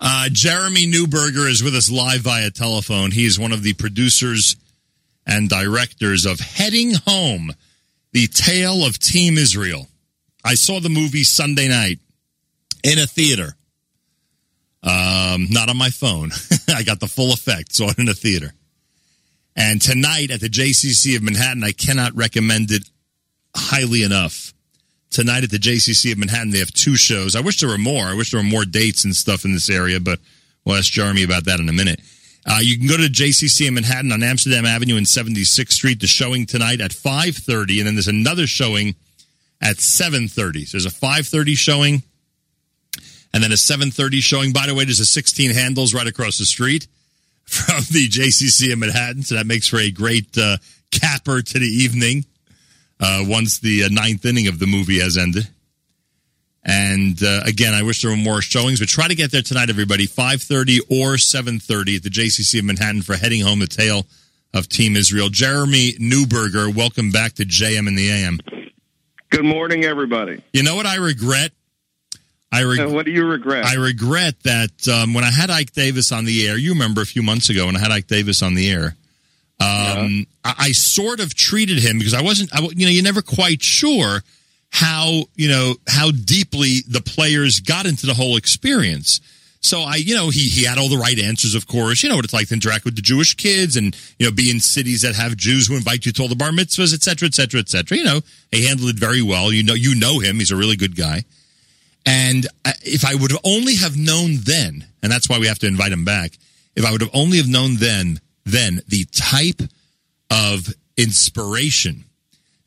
Uh, Jeremy Newberger is with us live via telephone. He is one of the producers and directors of Heading Home, the tale of Team Israel. I saw the movie Sunday night in a theater. Um, not on my phone. I got the full effect. Saw it in a theater. And tonight at the JCC of Manhattan, I cannot recommend it highly enough. Tonight at the JCC of Manhattan, they have two shows. I wish there were more. I wish there were more dates and stuff in this area, but we'll ask Jeremy about that in a minute. Uh, you can go to the JCC in Manhattan on Amsterdam Avenue and 76th Street. The showing tonight at 5.30, and then there's another showing at 7.30. So there's a 5.30 showing and then a 7.30 showing. By the way, there's a 16 handles right across the street from the JCC in Manhattan, so that makes for a great uh, capper to the evening uh, once the uh, ninth inning of the movie has ended. And uh, again, I wish there were more showings, but try to get there tonight, everybody. 5.30 or 7.30 at the JCC of Manhattan for Heading Home, the tale of Team Israel. Jeremy Newberger, welcome back to JM in the AM. Good morning, everybody. You know what I regret? I reg- what do you regret? I regret that um, when I had Ike Davis on the air, you remember a few months ago when I had Ike Davis on the air, um, I, I, sort of treated him because I wasn't, I, you know, you're never quite sure how, you know, how deeply the players got into the whole experience. So I, you know, he, he had all the right answers, of course. You know what it's like to interact with the Jewish kids and, you know, be in cities that have Jews who invite you to all the bar mitzvahs, et cetera, et cetera, et cetera. You know, he handled it very well. You know, you know him. He's a really good guy. And uh, if I would have only have known then, and that's why we have to invite him back, if I would have only have known then, then the type of inspiration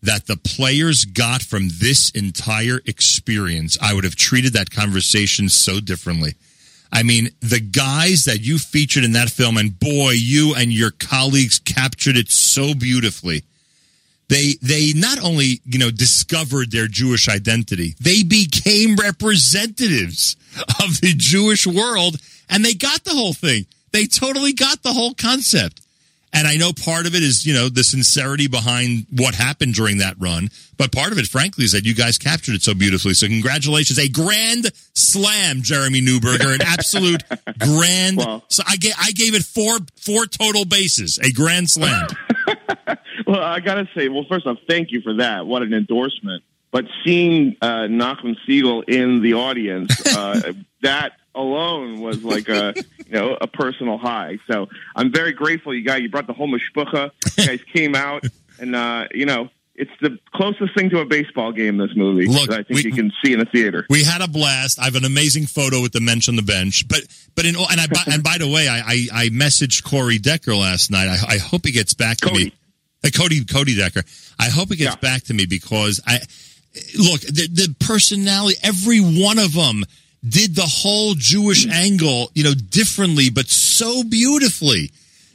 that the players got from this entire experience, I would have treated that conversation so differently. I mean, the guys that you featured in that film, and boy, you and your colleagues captured it so beautifully they they not only you know discovered their Jewish identity, they became representatives of the Jewish world, and they got the whole thing. They totally got the whole concept. And I know part of it is, you know, the sincerity behind what happened during that run. But part of it, frankly, is that you guys captured it so beautifully. So congratulations. A grand slam, Jeremy Newberger. An absolute grand. Well, so I gave, I gave it four, four total bases. A grand slam. well, I got to say, well, first off, thank you for that. What an endorsement. But seeing uh, Nachum Segal in the audience, uh, that alone was like a you know a personal high. So I'm very grateful you guys. You brought the whole mishpucha. You guys came out, and uh, you know it's the closest thing to a baseball game. This movie, Look, I think we, you can see in a theater. We had a blast. I have an amazing photo with the mensch on the bench. But but in and I and by the way, I I, I messaged Corey Decker last night. I, I hope he gets back to me. Uh, Cody Cody Decker. I hope he gets yeah. back to me because I look the, the personality. Every one of them did the whole Jewish hmm. angle, you know, differently, but so beautifully.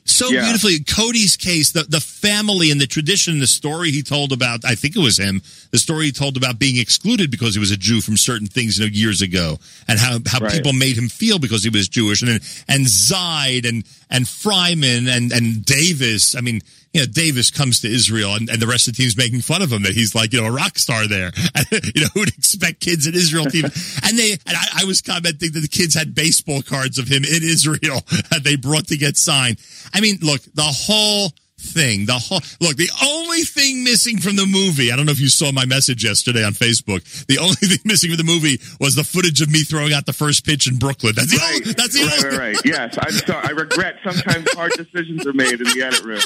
So yeah. beautifully. Cody's case, the, the family and the tradition, the story he told about, I think it was him, the story he told about being excluded because he was a Jew from certain things, you know, years ago and how, how right. people made him feel because he was Jewish and, and Zeid and, and Freiman and, and Davis. I mean, you know, Davis comes to Israel and, and the rest of the team's making fun of him that he's like, you know, a rock star there. you know, who'd expect kids in Israel team? and they, and I, I, was commenting that the kids had baseball cards of him in Israel that they brought to get signed. I mean, look, the whole thing, the whole, look, the only thing missing from the movie, I don't know if you saw my message yesterday on Facebook. The only thing missing from the movie was the footage of me throwing out the first pitch in Brooklyn. That's the right. only, that's the right, only. Right, right, Yes. I'm sorry. I regret sometimes hard decisions are made in the edit room.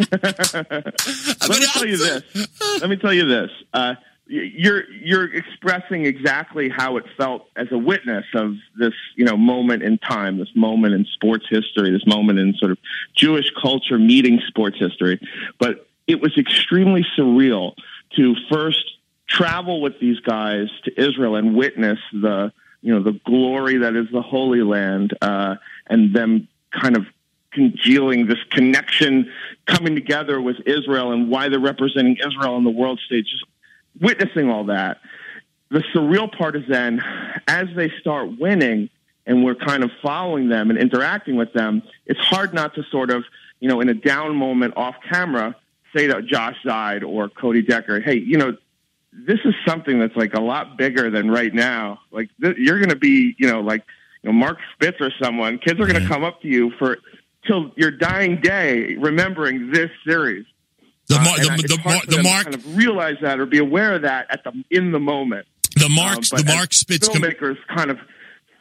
Let me tell you this. Let me tell you this. Uh, you're you're expressing exactly how it felt as a witness of this you know moment in time, this moment in sports history, this moment in sort of Jewish culture meeting sports history. But it was extremely surreal to first travel with these guys to Israel and witness the you know the glory that is the Holy Land, uh, and them kind of congealing this connection coming together with Israel and why they're representing Israel on the world stage. Witnessing all that. The surreal part is then as they start winning and we're kind of following them and interacting with them, it's hard not to sort of, you know, in a down moment off camera, say to Josh Zeid or Cody Decker, hey, you know, this is something that's like a lot bigger than right now. Like th- you're going to be, you know, like you know Mark Spitz or someone, kids are going to come up to you for till your dying day remembering this series. The, Uh, mar- and the, the, it's hard mar- the mark kind of realize that or be aware of that at the in the moment. the marks Um, the but as Mark com- kind of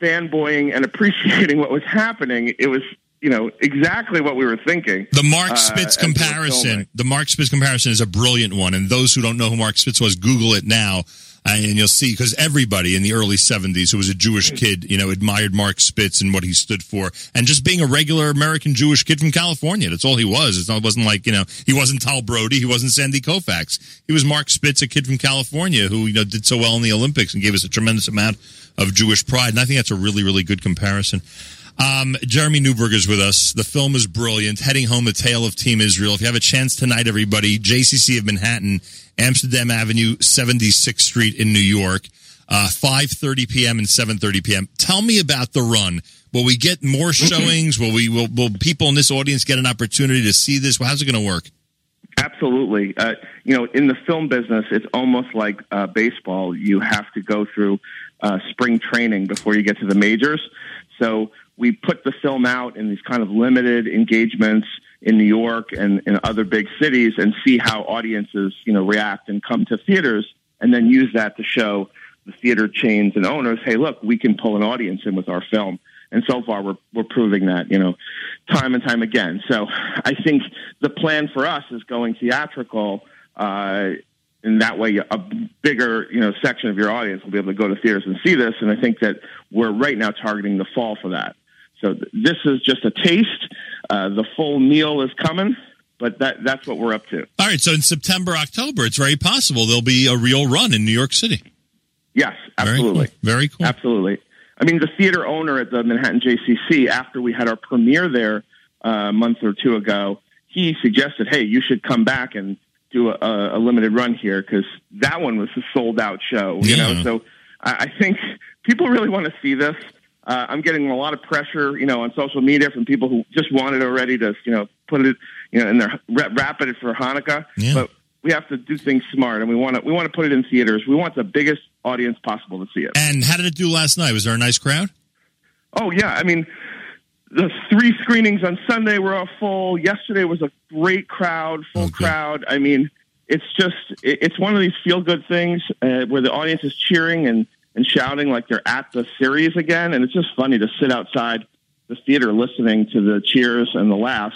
fanboying and appreciating what was happening. It was you know exactly what we were thinking. The Mark uh, Spitz were comparison, the Mark Spitz comparison is a brilliant one. And those who don't know who Mark Spitz was, Google it now. And you'll see, because everybody in the early 70s who was a Jewish kid, you know, admired Mark Spitz and what he stood for. And just being a regular American Jewish kid from California. That's all he was. It's not, it wasn't like, you know, he wasn't Tal Brody. He wasn't Sandy Koufax. He was Mark Spitz, a kid from California who, you know, did so well in the Olympics and gave us a tremendous amount of Jewish pride. And I think that's a really, really good comparison. Um, Jeremy is with us. The film is brilliant. Heading home, the tale of Team Israel. If you have a chance tonight, everybody, JCC of Manhattan, Amsterdam Avenue, 76th Street in New York, uh, 5:30 p.m. and 7:30 p.m. Tell me about the run. Will we get more showings? Will we? Will, will people in this audience get an opportunity to see this? How's it going to work? Absolutely. Uh, you know, in the film business, it's almost like uh, baseball. You have to go through uh, spring training before you get to the majors. So we put the film out in these kind of limited engagements in New York and in other big cities and see how audiences, you know, react and come to theaters and then use that to show the theater chains and owners, hey, look, we can pull an audience in with our film. And so far, we're we're proving that, you know, time and time again. So I think the plan for us is going theatrical, uh, and that way a bigger, you know, section of your audience will be able to go to theaters and see this. And I think that we're right now targeting the fall for that. So th- this is just a taste. Uh, the full meal is coming, but that that's what we're up to. All right. So in September, October, it's very possible there'll be a real run in New York City. Yes, Very absolutely. cool. Very cool. Absolutely. I mean, the theater owner at the Manhattan JCC, after we had our premiere there uh, a month or two ago, he suggested, "Hey, you should come back and do a, a limited run here because that one was a sold out show." You Yeah. know, so I, I think people really want to see this. Uh, I'm getting a lot of pressure, you know, on social media from people who just want it already to, you know, put it, you know, in their wrap wrap it for Hanukkah. Yeah. But we have to do things smart, and we want to we want to put it in theaters. We want the biggest audience possible to see it. And how did it do last night? Was there a nice crowd? Oh yeah, I mean, the three screenings on Sunday were all full. Yesterday was a great crowd, full Okay. crowd. I mean, it's just it's one of these feel good things uh, where the audience is cheering and and shouting like they're at the series again, and it's just funny to sit outside the theater listening to the cheers and the laughs.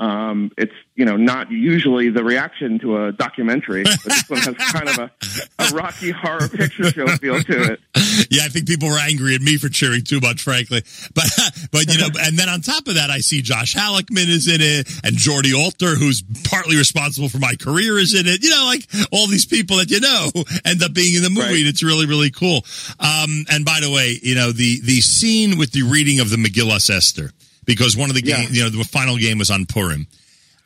Um, it's you know not usually the reaction to a documentary, but this one has kind of a, a Rocky Horror Picture Show feel to it. Yeah, I think people were angry at me for cheering too much, frankly. But but you know, and then on top of that, I see Josh Halleckman is in it, and Jordy Alter, who's partly responsible for my career, is in it. You know, like all these people that you know end up being in the movie, Right. and it's really really cool. Um, and by the way, you know the the scene with the reading of the Megillah Esther, because one of the Yeah. game, you know, the final game was on Purim.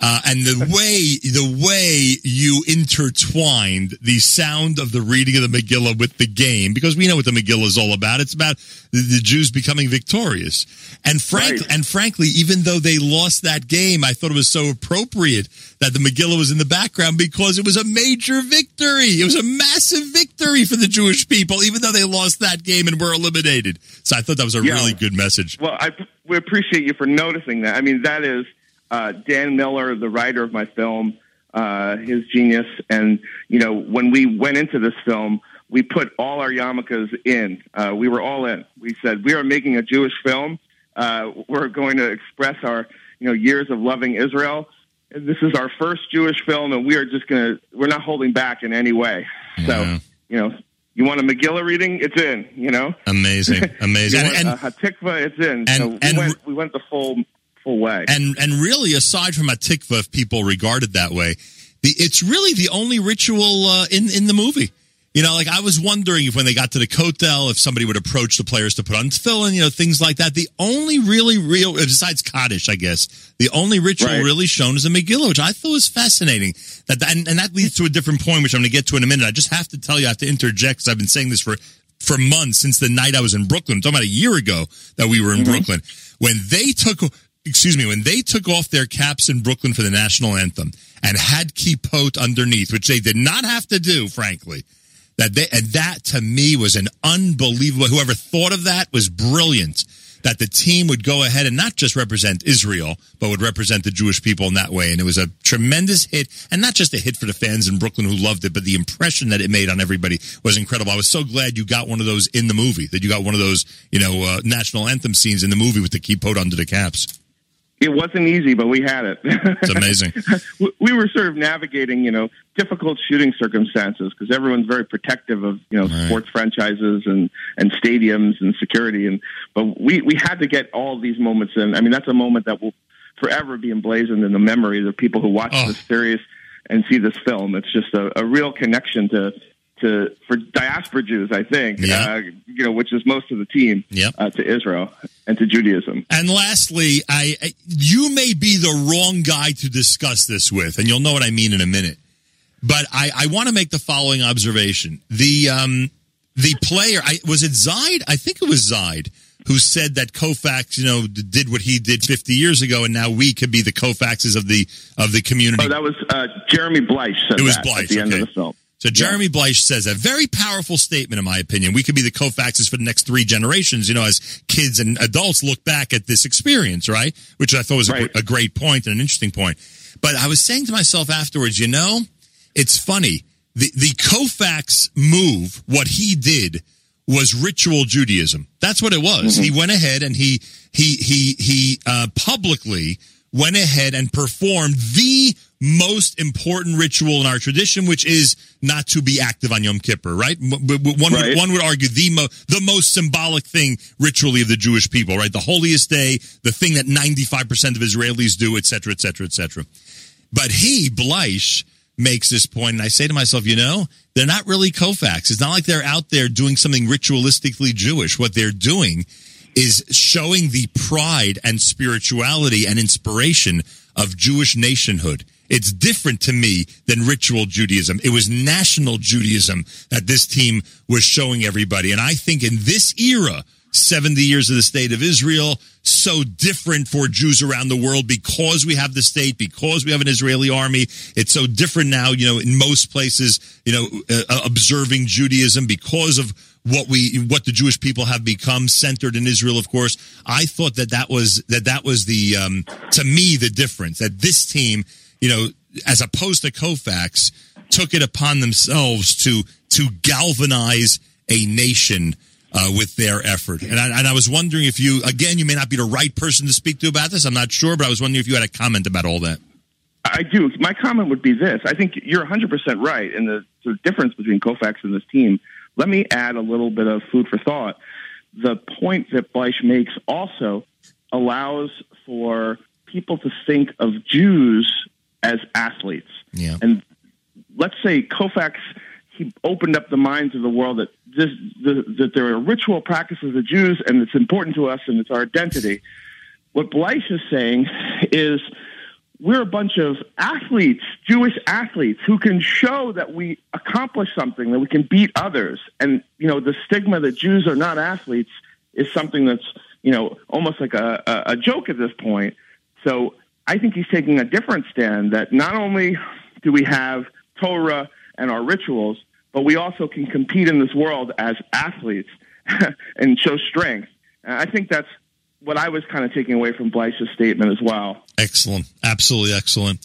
Uh, and the way the way you intertwined the sound of the reading of the Megillah with the game, because we know what the Megillah is all about. It's about the, the Jews becoming victorious. And frank Right. and frankly, even though they lost that game, I thought it was so appropriate that the Megillah was in the background because it was a major victory. It was a massive victory for the Jewish people, even though they lost that game and were eliminated. So I thought that was a Yeah. really good message. Well, I we appreciate you for noticing that. I mean, that is uh, Dan Miller, the writer of my film, uh, his genius. And you know, when we went into this film, we put all our yarmulkes in. Uh, we were all in. We said we are making a Jewish film. Uh, we're going to express our you know years of loving Israel. And This is our first Jewish film, and we are just gonna. We're not holding back in any way. Yeah. So you know. You want a Megillah reading? It's in. You know. Amazing, You amazing. want And- a Hatikva? It's in. and- so we, and- went, we went the full way. and and really aside from Hatikva if people regard it that way the, it's really the only ritual uh, in in the movie you know like i was wondering if when they got to the kotel if somebody would approach the players to put on tefillin you know things like that the only really real besides kaddish i guess the only ritual Right. really shown is the megillah which i thought was fascinating that and, and that leads to a different point which i'm going to get to in a minute i just have to tell you i have to interject because i've been saying this for for months since the night I was in Brooklyn. I'm talking about a year ago that we were in Brooklyn. When they took, excuse me, when they took off their caps in Brooklyn for the national anthem and had kippot underneath, which they did not have to do, frankly. That they, and that to me was an unbelievable. Whoever thought of that was brilliant. That the team would go ahead and not just represent Israel, but would represent the Jewish people in that way. And it was a tremendous hit, and not just a hit for the fans in Brooklyn who loved it, but the impression that it made on everybody was incredible. I was so glad you got one of those in the movie. That you got one of those, you know, uh, national anthem scenes in the movie with the kippot under the caps. It wasn't easy, but we had it. It's amazing. we were sort of navigating, you know, difficult shooting circumstances because everyone's very protective of, you know, Right. sports franchises and and stadiums and security. And but we we had to get all these moments in. I mean, that's a moment that will forever be emblazoned in the memories of people who watch Oh. this series and see this film. It's just a, a real connection to. To, for diaspora Jews, I think, Yeah. uh, you know, which is most of the team, Yep. uh, to Israel and to Judaism. And lastly, I I- you may be the wrong guy to discuss this with, and you'll know what I mean in a minute. But I, I want to make the following observation: the um, the player, I, was it Zeid? I think it was Zeid who said that Koufax, you know, d- did what he did 50 years ago, and now we could be the Koufaxes of the of the community. Oh, that was uh, Jeremy said It was that at the end of the film. So Jeremy Bleich says a very powerful statement, in my opinion. We could be the Koufaxes for the next three generations, you know, as kids and adults look back at this experience, right? Which I thought was Right. a, a great point and an interesting point. But I was saying to myself afterwards, you know, it's funny. The the Koufax move, what he did was ritual Judaism. That's what it was. He went ahead and he he he he uh, publicly went ahead and performed the most important ritual in our tradition, which is not to be active on Yom Kippur. Right? M- w- w- One Right. would, one would argue the mo- the most symbolic thing ritually of the Jewish people. Right? The holiest day, the thing that ninety five percent of Israelis do, et cetera, et cetera, et cetera. But he, Bleich, makes this point, and I say to myself, you know, they're not really Koufax. It's not like they're out there doing something ritualistically Jewish. What they're doing is showing the pride and spirituality and inspiration of Jewish nationhood. It's different to me than ritual Judaism. It was national Judaism that this team was showing everybody. And I think in this era, 70 years of the state of Israel, so different for Jews around the world because we have the state, because we have an Israeli army. It's so different now, you know, in most places, you know, uh, observing Judaism because of what we, what the Jewish people have become centered in Israel, of course. I thought that that was, that that was the, um, to me, the difference that this team, you know, as opposed to Koufax, took it upon themselves to, to galvanize a nation uh, with their effort. And I, and I was wondering if you, again, you may not be the right person to speak to about this. I'm not sure, but I was wondering if you had a comment about all that. I do. My comment would be this: I think you're 100 percent right in the difference between Koufax and this team. Let me add a little bit of food for thought. The point that Bleich makes also allows for people to think of Jews as athletes. Yeah. And let's say Koufax, he opened up the minds of the world that this, the, that there are ritual practices of Jews and it's important to us and it's our identity. What Bleich is saying is we're a bunch of athletes, Jewish athletes, who can show that we accomplish something, that we can beat others. And, you know, the stigma that Jews are not athletes is something that's, you know, almost like a, a joke at this point. So I think he's taking a different stand that not only do we have Torah and our rituals, but we also can compete in this world as athletes and show strength. And I think that's what I was kind of taking away from Bleich's statement as well. Excellent. Absolutely excellent.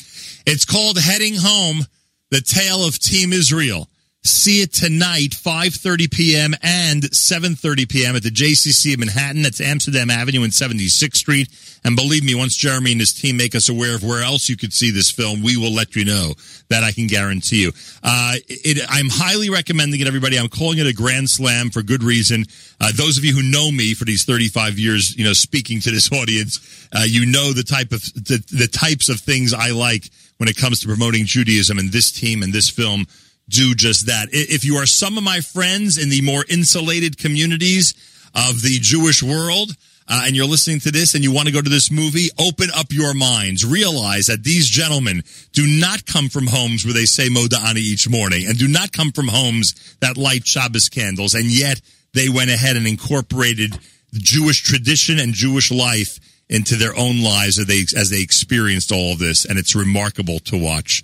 It's called Heading Home, the tale of Team Israel. See it tonight, 5.30 p.m. and 7.30 p.m. at the JCC of Manhattan. That's Amsterdam Avenue and 76th Street. And believe me, once Jeremy and his team make us aware of where else you could see this film, we will let you know. That I can guarantee you. Uh, it, I'm highly recommending it, everybody. I'm calling it a grand slam for good reason. Uh, those of you who know me for these 35 years, you know, speaking to this audience, uh, you know the type of the, the types of things I like when it comes to promoting Judaism, and this team and this film do just that. If you are some of my friends in the more insulated communities of the Jewish world, uh, and you're listening to this and you want to go to this movie, open up your minds. Realize that these gentlemen do not come from homes where they say Moda'ani each morning and do not come from homes that light Shabbos candles. And yet they went ahead and incorporated Jewish tradition and Jewish life into their own lives as they, as they experienced all of this. And it's remarkable to watch.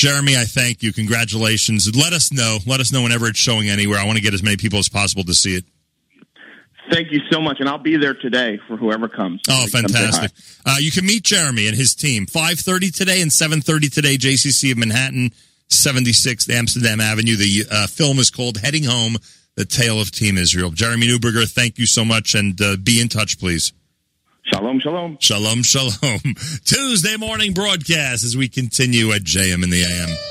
Jeremy, I thank you. Congratulations. Let us know. Let us know whenever it's showing anywhere. I want to get as many people as possible to see it. Thank you so much, and I'll be there today for whoever comes. Oh, fantastic! Uh, you can meet Jeremy and his team. Five thirty today and seven thirty today. JCC of Manhattan, seventy sixth Amsterdam Avenue. The uh, film is called "Heading Home: The Tale of Team Israel." Jeremy Newberger, thank you so much, and uh, be in touch, please. Shalom, shalom. Shalom, shalom. Tuesday morning broadcast as we continue at JM in the AM.